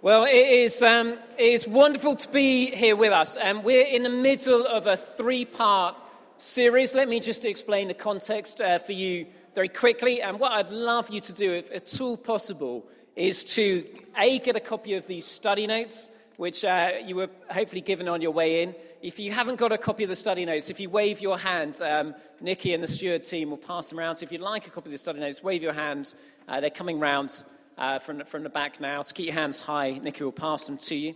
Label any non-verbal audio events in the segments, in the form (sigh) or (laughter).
Well, it is, um, it is wonderful to be here with us. Um, we're in the middle of a three part series. Let me just explain the context uh, for you very quickly. And what I'd love you to do, if at all possible, is to A, get a copy of these study notes, which uh, you were hopefully given on your way in. If you haven't got a copy of the study notes, if you wave your hand, um, Nikki and the steward team will pass them around. So if you'd like a copy of the study notes, wave your hand. Uh, they're coming round uh, from, from the back now. So keep your hands high. Nikki will pass them to you.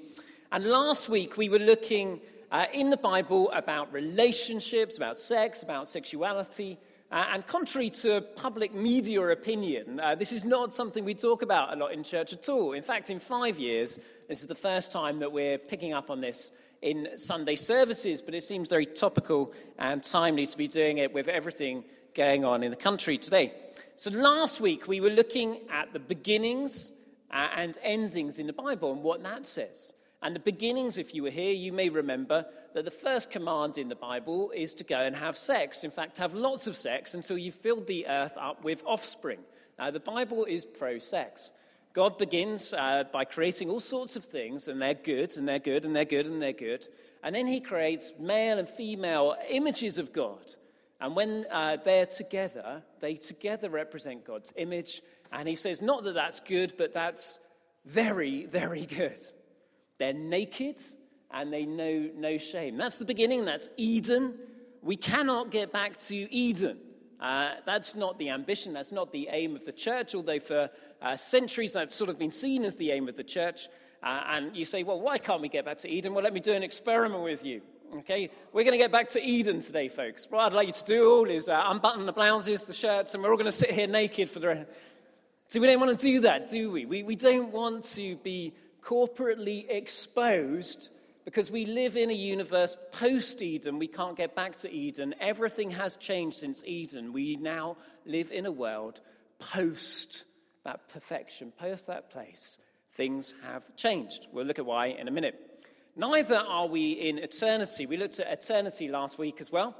And last week we were looking uh, in the Bible about relationships, about sex, about sexuality. Uh, and contrary to public media opinion, uh, this is not something we talk about a lot in church at all. In fact, in five years, this is the first time that we're picking up on this in Sunday services, but it seems very topical and timely to be doing it with everything going on in the country today. So last week we were looking at the beginnings uh, and endings in the Bible and what that says. And the beginnings, if you were here, you may remember that the first command in the Bible is to go and have sex. In fact, have lots of sex until you've filled the earth up with offspring. Now, the Bible is pro sex. God begins uh, by creating all sorts of things, and they're good, and they're good, and they're good, and they're good. And then he creates male and female images of God. And when uh, they're together, they together represent God's image. And he says, not that that's good, but that's very, very good. They're naked and they know no shame. That's the beginning. That's Eden. We cannot get back to Eden. Uh, that's not the ambition. That's not the aim of the church, although for uh, centuries that's sort of been seen as the aim of the church. Uh, and you say, well, why can't we get back to Eden? Well, let me do an experiment with you. Okay, we're going to get back to Eden today, folks. What I'd like you to do all is uh, unbutton the blouses, the shirts, and we're all going to sit here naked for the rest. See, we don't want to do that, do we? We, we don't want to be corporately exposed because we live in a universe post Eden. We can't get back to Eden. Everything has changed since Eden. We now live in a world post that perfection, post that place. Things have changed. We'll look at why in a minute. Neither are we in eternity. We looked at eternity last week as well.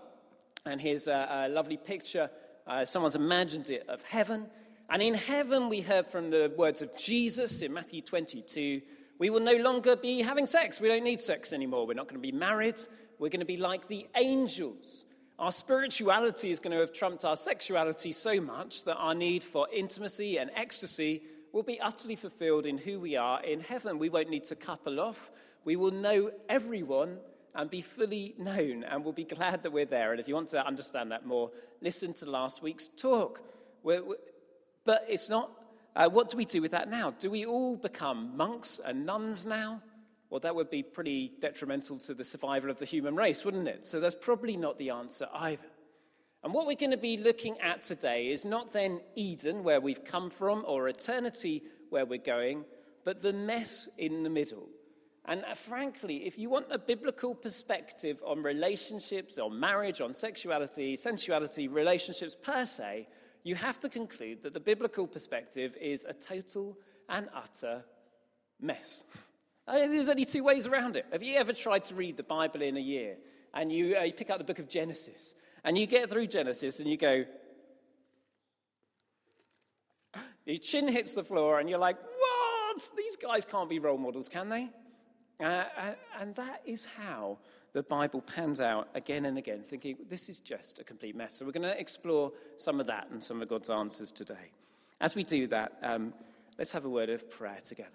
And here's a, a lovely picture. Uh, someone's imagined it of heaven. And in heaven, we heard from the words of Jesus in Matthew 22 we will no longer be having sex. We don't need sex anymore. We're not going to be married. We're going to be like the angels. Our spirituality is going to have trumped our sexuality so much that our need for intimacy and ecstasy will be utterly fulfilled in who we are in heaven. We won't need to couple off we will know everyone and be fully known, and we'll be glad that we're there. And if you want to understand that more, listen to last week's talk. We're, we're, but it's not, uh, what do we do with that now? Do we all become monks and nuns now? Well, that would be pretty detrimental to the survival of the human race, wouldn't it? So that's probably not the answer either. And what we're going to be looking at today is not then Eden, where we've come from, or eternity, where we're going, but the mess in the middle. And uh, frankly, if you want a biblical perspective on relationships, on marriage, on sexuality, sensuality, relationships per se, you have to conclude that the biblical perspective is a total and utter mess. I mean, there's only two ways around it. Have you ever tried to read the Bible in a year and you, uh, you pick up the book of Genesis and you get through Genesis and you go, (gasps) your chin hits the floor and you're like, what? These guys can't be role models, can they? Uh, and that is how the Bible pans out again and again, thinking this is just a complete mess. So we're going to explore some of that and some of God's answers today. As we do that, um, let's have a word of prayer together.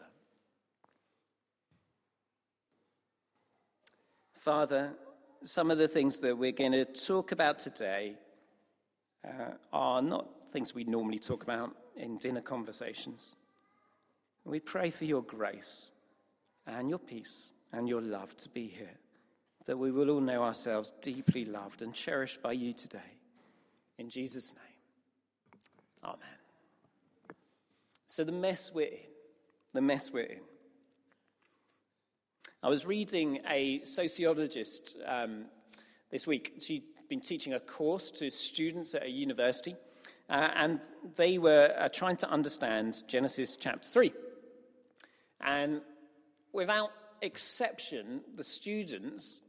Father, some of the things that we're going to talk about today uh, are not things we normally talk about in dinner conversations. We pray for your grace and your peace and your love to be here, that we will all know ourselves deeply loved and cherished by you today. In Jesus' name, Amen. So, the mess we're in, the mess we're in. I was reading a sociologist um, this week. She'd been teaching a course to students at a university, uh, and they were uh, trying to understand Genesis chapter 3. And without exception, the students'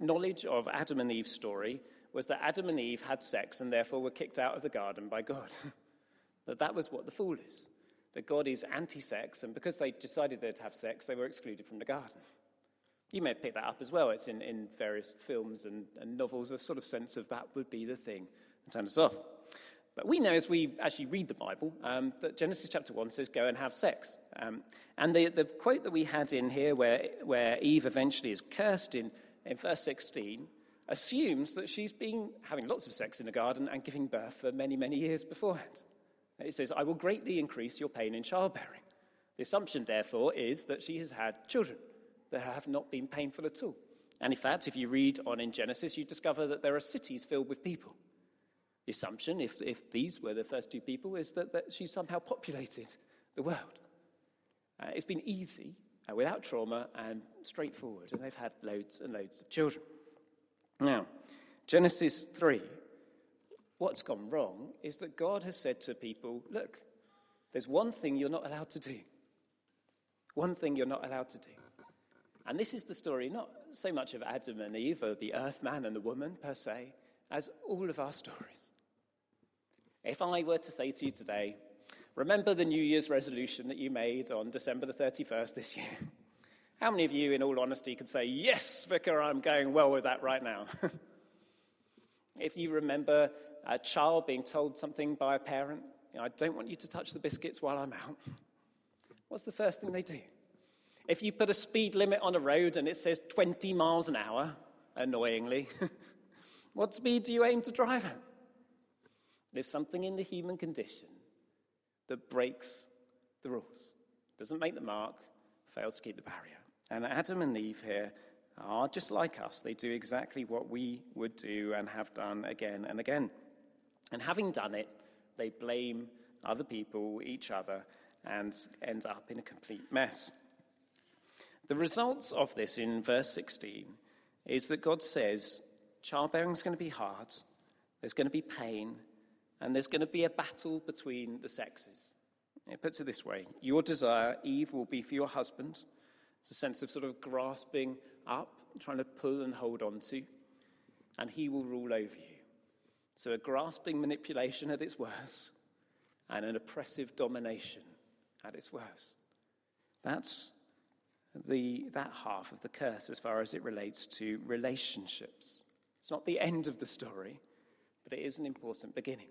knowledge of Adam and Eve's story was that Adam and Eve had sex and therefore were kicked out of the garden by God. (laughs) that that was what the fall is. That God is anti sex, and because they decided they'd have sex, they were excluded from the garden. You may have picked that up as well. It's in, in various films and, and novels, a sort of sense of that would be the thing and turn us off. But we know as we actually read the Bible um, that Genesis chapter 1 says, go and have sex. Um, and the, the quote that we had in here, where, where Eve eventually is cursed in, in verse 16, assumes that she's been having lots of sex in the garden and giving birth for many, many years beforehand. It says, I will greatly increase your pain in childbearing. The assumption, therefore, is that she has had children that have not been painful at all. And in fact, if you read on in Genesis, you discover that there are cities filled with people. The assumption, if, if these were the first two people, is that, that she somehow populated the world. Uh, it's been easy, uh, without trauma, and straightforward, and they've had loads and loads of children. Now, Genesis 3, what's gone wrong is that God has said to people, look, there's one thing you're not allowed to do. One thing you're not allowed to do. And this is the story not so much of Adam and Eve, or the earth man and the woman per se, as all of our (laughs) stories. If I were to say to you today, remember the New Year's resolution that you made on December the 31st this year? (laughs) How many of you, in all honesty, could say, Yes, Vicar, I'm going well with that right now? (laughs) if you remember a child being told something by a parent, you know, I don't want you to touch the biscuits while I'm out, what's the first thing they do? If you put a speed limit on a road and it says 20 miles an hour, annoyingly, (laughs) what speed do you aim to drive at? There's something in the human condition that breaks the rules, doesn't make the mark, fails to keep the barrier. And Adam and Eve here are just like us. They do exactly what we would do and have done again and again. And having done it, they blame other people, each other, and end up in a complete mess. The results of this in verse 16 is that God says childbearing is going to be hard, there's going to be pain, and there's going to be a battle between the sexes. It puts it this way Your desire, Eve, will be for your husband. It's a sense of sort of grasping up, trying to pull and hold on to, and he will rule over you. So, a grasping manipulation at its worst, and an oppressive domination at its worst. That's the, that half of the curse as far as it relates to relationships. It's not the end of the story, but it is an important beginning.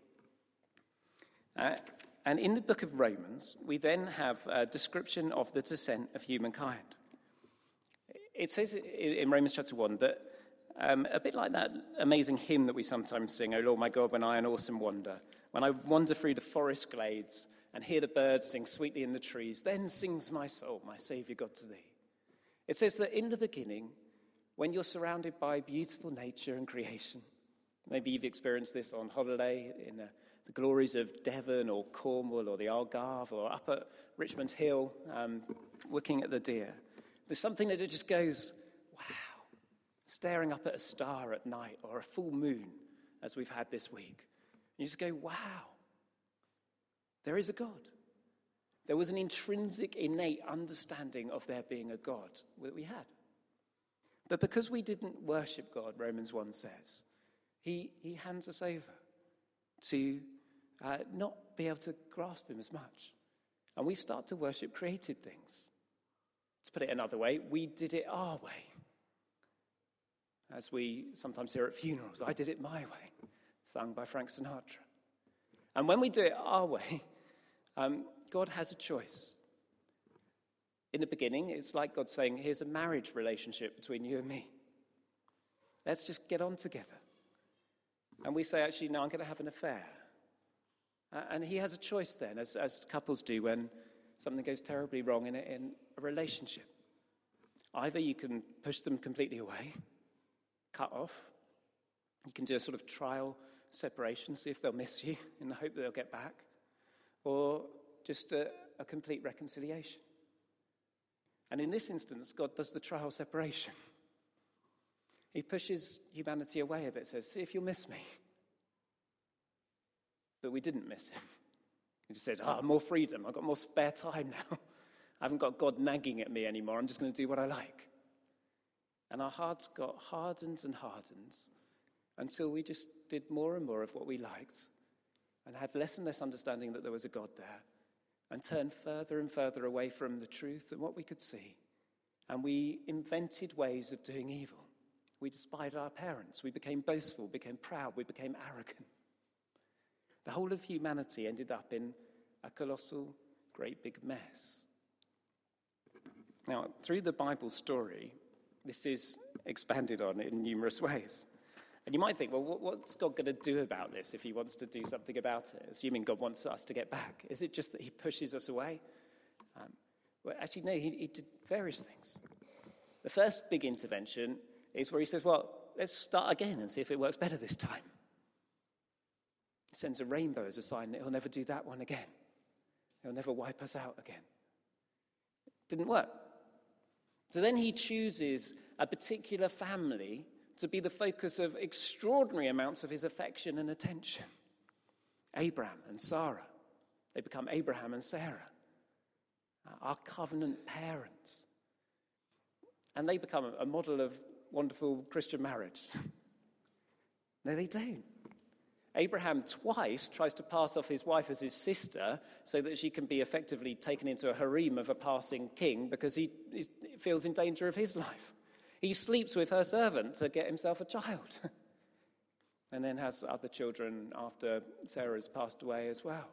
Uh, and in the book of Romans, we then have a description of the descent of humankind. It says in Romans chapter 1 that, um, a bit like that amazing hymn that we sometimes sing, O Lord my God, when I an awesome wander, when I wander through the forest glades and hear the birds sing sweetly in the trees, then sings my soul, my Saviour God to thee. It says that in the beginning, when you're surrounded by beautiful nature and creation, maybe you've experienced this on holiday in the, the glories of Devon or Cornwall or the Algarve or up at Richmond Hill, um, looking at the deer. There's something that it just goes, staring up at a star at night or a full moon, as we've had this week. And You just go, wow, there is a God. There was an intrinsic, innate understanding of there being a God that we had. But because we didn't worship God, Romans 1 says, he, he hands us over to uh, not be able to grasp Him as much. And we start to worship created things. To put it another way, we did it our way. As we sometimes hear at funerals, I did it my way, sung by Frank Sinatra. And when we do it our way, um, God has a choice. In the beginning, it's like God saying, Here's a marriage relationship between you and me. Let's just get on together. And we say, Actually, no, I'm going to have an affair. And He has a choice then, as, as couples do when something goes terribly wrong in a, in a relationship. Either you can push them completely away, cut off, you can do a sort of trial separation, see if they'll miss you in the hope that they'll get back, or just a, a complete reconciliation. And in this instance, God does the trial separation. He pushes humanity away a bit, says, See if you'll miss me. But we didn't miss him. He just said, Oh, more freedom. I've got more spare time now. (laughs) I haven't got God nagging at me anymore. I'm just going to do what I like. And our hearts got hardened and hardened until we just did more and more of what we liked and had less and less understanding that there was a God there and turned further and further away from the truth and what we could see. And we invented ways of doing evil. We despised our parents. We became boastful, became proud, we became arrogant. The whole of humanity ended up in a colossal, great big mess. Now, through the Bible story, this is expanded on in numerous ways. And you might think, well, what's God going to do about this if he wants to do something about it? Assuming God wants us to get back. Is it just that he pushes us away? Um, well, actually, no, he, he did various things. The first big intervention is where he says, well, let's start again and see if it works better this time. He sends a rainbow as a sign that he'll never do that one again. He'll never wipe us out again. It Didn't work. So then he chooses a particular family to be the focus of extraordinary amounts of his affection and attention. Abraham and Sarah. They become Abraham and Sarah, uh, our covenant parents. And they become a model of wonderful Christian marriage. (laughs) no, they don't. Abraham twice tries to pass off his wife as his sister so that she can be effectively taken into a harem of a passing king because he, feels in danger of his life. He sleeps with her servant to get himself a child (laughs) and then has other children after Sarah's passed away as well.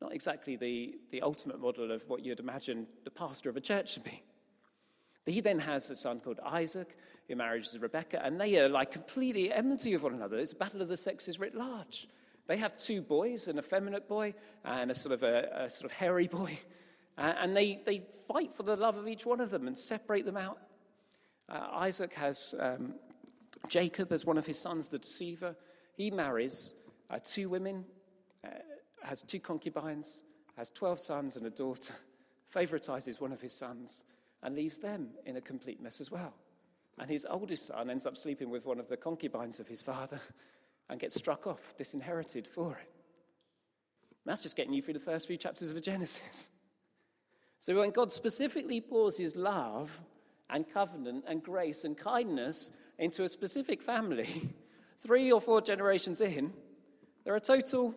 Not exactly the, the ultimate model of what you'd imagine the pastor of a church should be. He then has a son called Isaac, who marries Rebecca, and they are like completely enmity of one another. It's a battle of the sexes writ large. They have two boys, an effeminate boy and a sort of a, a sort of hairy boy, and they, they fight for the love of each one of them and separate them out. Uh, Isaac has um, Jacob as one of his sons, the deceiver. He marries uh, two women, uh, has two concubines, has 12 sons and a daughter, favoritizes one of his sons and leaves them in a complete mess as well. And his oldest son ends up sleeping with one of the concubines of his father (laughs) and gets struck off, disinherited for it. And that's just getting you through the first few chapters of Genesis. So when God specifically pours his love and covenant and grace and kindness into a specific family, (laughs) three or four generations in, they're a total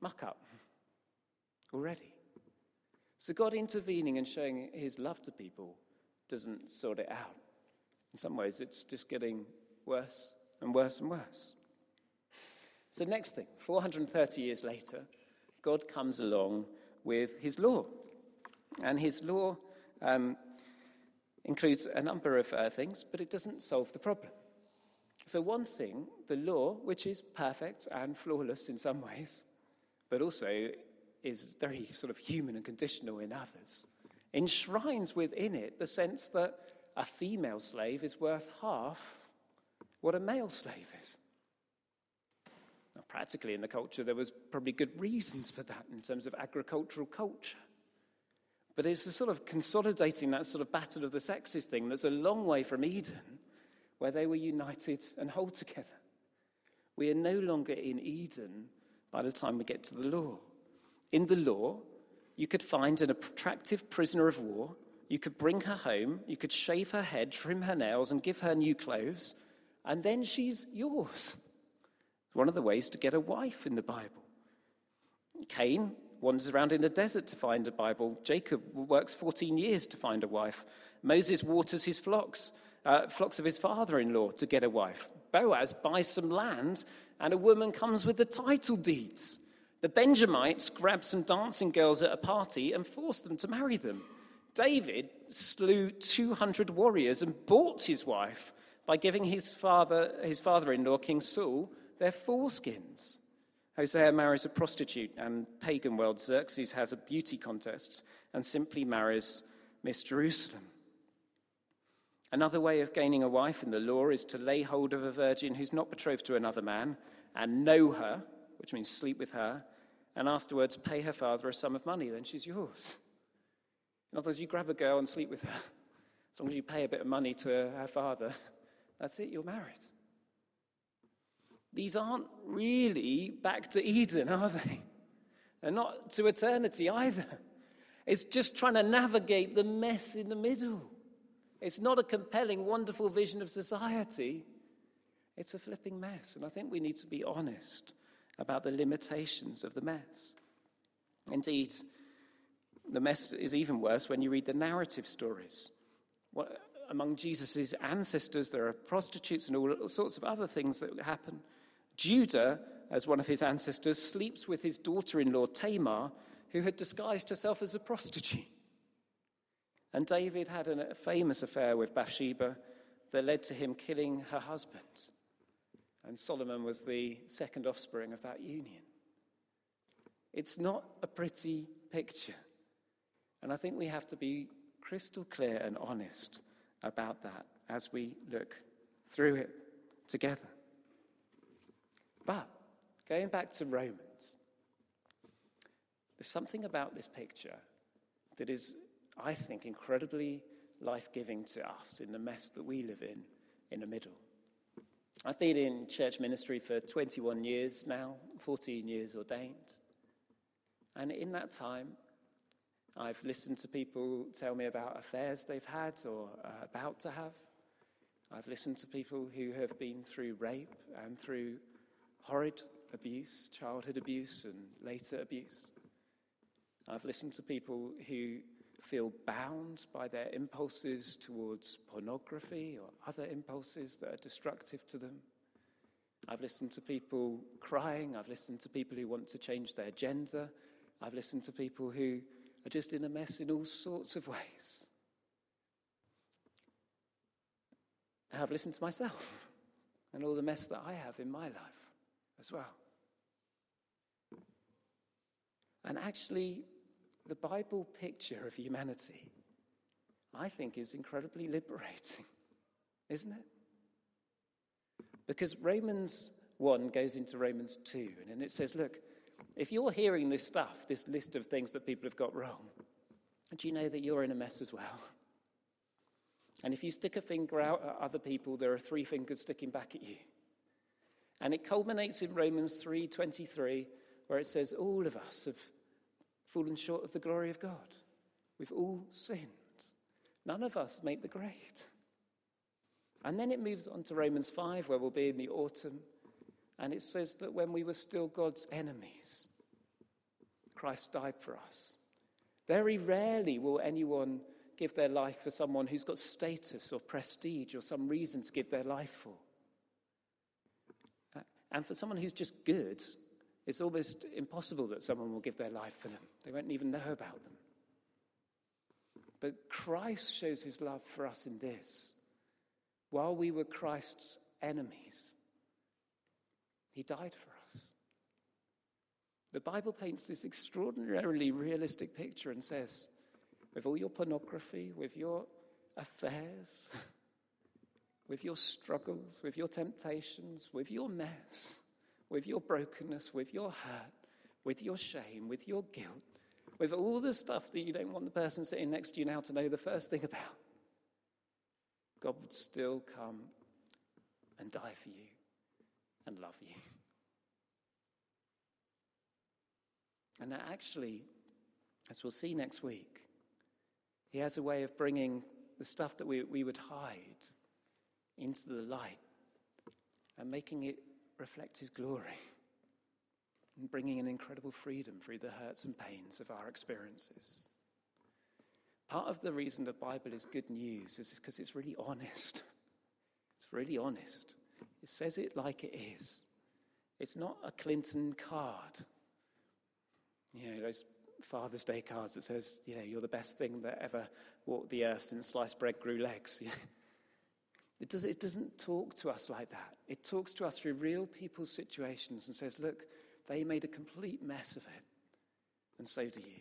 muck up already. So, God intervening and showing his love to people doesn't sort it out. In some ways, it's just getting worse and worse and worse. So, next thing 430 years later, God comes along with his law. And his law um, includes a number of uh, things, but it doesn't solve the problem. For one thing, the law, which is perfect and flawless in some ways, but also is very sort of human and conditional in others, enshrines within it the sense that a female slave is worth half what a male slave is. Now, practically in the culture, there was probably good reasons for that in terms of agricultural culture. But it's sort of consolidating that sort of battle of the sexes thing that's a long way from Eden, where they were united and hold together. We are no longer in Eden by the time we get to the law. In the law, you could find an attractive prisoner of war, you could bring her home, you could shave her head, trim her nails, and give her new clothes, and then she's yours. One of the ways to get a wife in the Bible. Cain wanders around in the desert to find a Bible. Jacob works 14 years to find a wife. Moses waters his flocks, uh, flocks of his father in law to get a wife. Boaz buys some land, and a woman comes with the title deeds. The Benjamites grabbed some dancing girls at a party and forced them to marry them. David slew 200 warriors and bought his wife by giving his father, his father-in-law, King Saul, their foreskins. Hosea marries a prostitute, and pagan world Xerxes has a beauty contest and simply marries Miss Jerusalem. Another way of gaining a wife in the law is to lay hold of a virgin who's not betrothed to another man and know her which means sleep with her, and afterwards pay her father a sum of money, then she's yours. In other words, you grab a girl and sleep with her. As long as you pay a bit of money to her father, that's it, you're married. These aren't really back to Eden, are they? They're not to eternity either. It's just trying to navigate the mess in the middle. It's not a compelling, wonderful vision of society. It's a flipping mess. And I think we need to be honest about the limitations of the mess. Indeed, The mess is even worse when you read the narrative stories. What, among Jesus' ancestors, there are prostitutes and all sorts of other things that happen. Judah, as one of his ancestors, sleeps with his daughter in law Tamar, who had disguised herself as a prostitute. And David had a famous affair with Bathsheba that led to him killing her husband. And Solomon was the second offspring of that union. It's not a pretty picture. And I think we have to be crystal clear and honest about that as we look through it together. But going back to Romans, there's something about this picture that is, I think, incredibly life giving to us in the mess that we live in in the middle. I've been in church ministry for 21 years now, 14 years ordained. And in that time, I've listened to people tell me about affairs they've had or uh, about to have. I've listened to people who have been through rape and through horrid abuse, childhood abuse, and later abuse. I've listened to people who feel bound by their impulses towards pornography or other impulses that are destructive to them. I've listened to people crying. I've listened to people who want to change their gender. I've listened to people who are just in a mess in all sorts of (laughs) ways. And I've listened to myself (laughs) and all the mess that I have in my life as well. And actually, the Bible picture of humanity, I think, is incredibly liberating, (laughs) isn't it? Because Romans 1 goes into Romans 2, and it says, look, if you're hearing this stuff, this list of things that people have got wrong, do you know that you're in a mess as well? And if you stick a finger out at other people, there are three fingers sticking back at you. And it culminates in Romans 3:23 where it says all of us have fallen short of the glory of God. We've all sinned. None of us make the grade. And then it moves on to Romans 5 where we'll be in the autumn and it says that when we were still God's enemies, Christ died for us. Very rarely will anyone give their life for someone who's got status or prestige or some reason to give their life for. Uh, and for someone who's just good, it's almost impossible that someone will give their life for them. They won't even know about them. But Christ shows his love for us in this. While we were Christ's enemies, he died for us. The Bible paints this extraordinarily realistic picture and says, with all your pornography, with your affairs, (laughs) with your struggles, with your temptations, with your mess, with your brokenness, with your hurt, with your shame, with your guilt, with all the stuff that you don't want the person sitting next to you now to know the first thing about, God would still come and die for you and love you. And that actually, as we'll see next week, he has a way of bringing the stuff that we, we would hide into the light and making it reflect his glory bringing an incredible freedom through the hurts and pains of our experiences. Part of the reason the Bible is good news is because it's really honest. It's really honest. It says it like it is. It's not a Clinton card. You know, those Father's Day cards that says, you know, you're the best thing that ever walked the earth since sliced bread grew legs. (laughs) It, does, it doesn't talk to us like that. It talks to us through real people's situations and says, look, they made a complete mess of it, and so do you.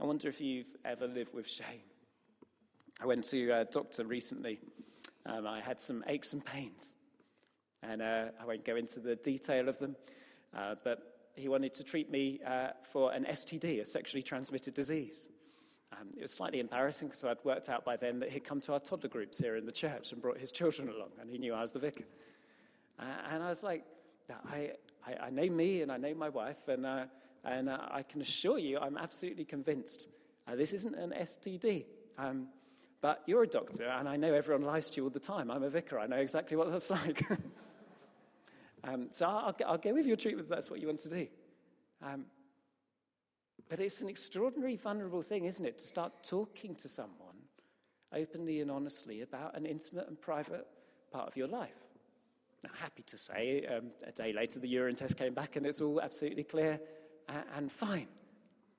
I wonder if you've ever lived with shame. I went to a doctor recently um, I had some aches and pains. And uh, I won't go into the detail of them, uh, but he wanted to treat me uh, for an STD, a sexually transmitted disease. Um, it was slightly embarrassing because I'd worked out by then that he'd come to our toddler groups here in the church and brought his children along, and he knew I was the vicar. Uh, and I was like, I, I, I, know me and I know my wife, and, uh, and uh, I can assure you I'm absolutely convinced this isn't an STD. Um, but you're a doctor, and I know everyone lies to you all the time. I'm a vicar, I know exactly what that's (laughs) like. um, so I'll, I'll, go with your treatment if that's what you want to do. But it's an extraordinary, vulnerable thing, isn't it, to start talking to someone openly and honestly about an intimate and private part of your life. Now, happy to say, um, a day later, the urine test came back and it's all absolutely clear and, and fine.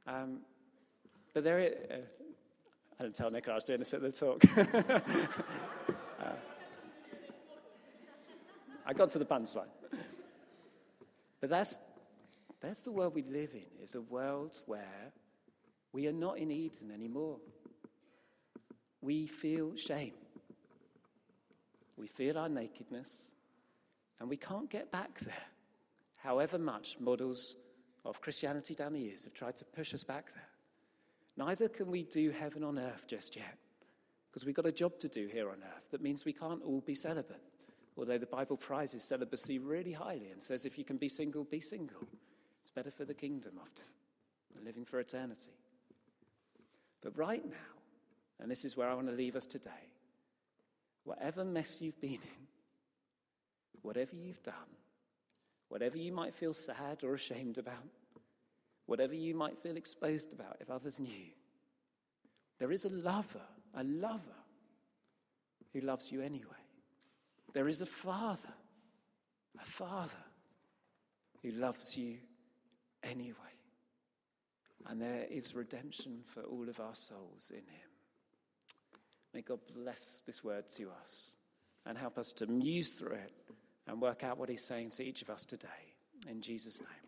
Um, but there, uh, I didn't tell Nick I was doing this bit of the talk. (laughs) uh, I got to the punchline. But that's, that's the world we live in, is a world where we are not in Eden anymore. We feel shame. We feel our nakedness, and we can't get back there, however much models of Christianity down the years have tried to push us back there. Neither can we do heaven on earth just yet, because we've got a job to do here on earth that means we can't all be celibate. Although the Bible prizes celibacy really highly and says if you can be single, be single. It's better for the kingdom often, living for eternity. But right now, and this is where I want to leave us today, whatever mess you've been in, whatever you've done, whatever you might feel sad or ashamed about, whatever you might feel exposed about if others knew, there is a lover, a lover who loves you anyway. There is a father, a father who loves you anyway. And there is redemption for all of our souls in him. May God bless this word to us and help us to muse through it and work out what he's saying to each of us today. In Jesus' name.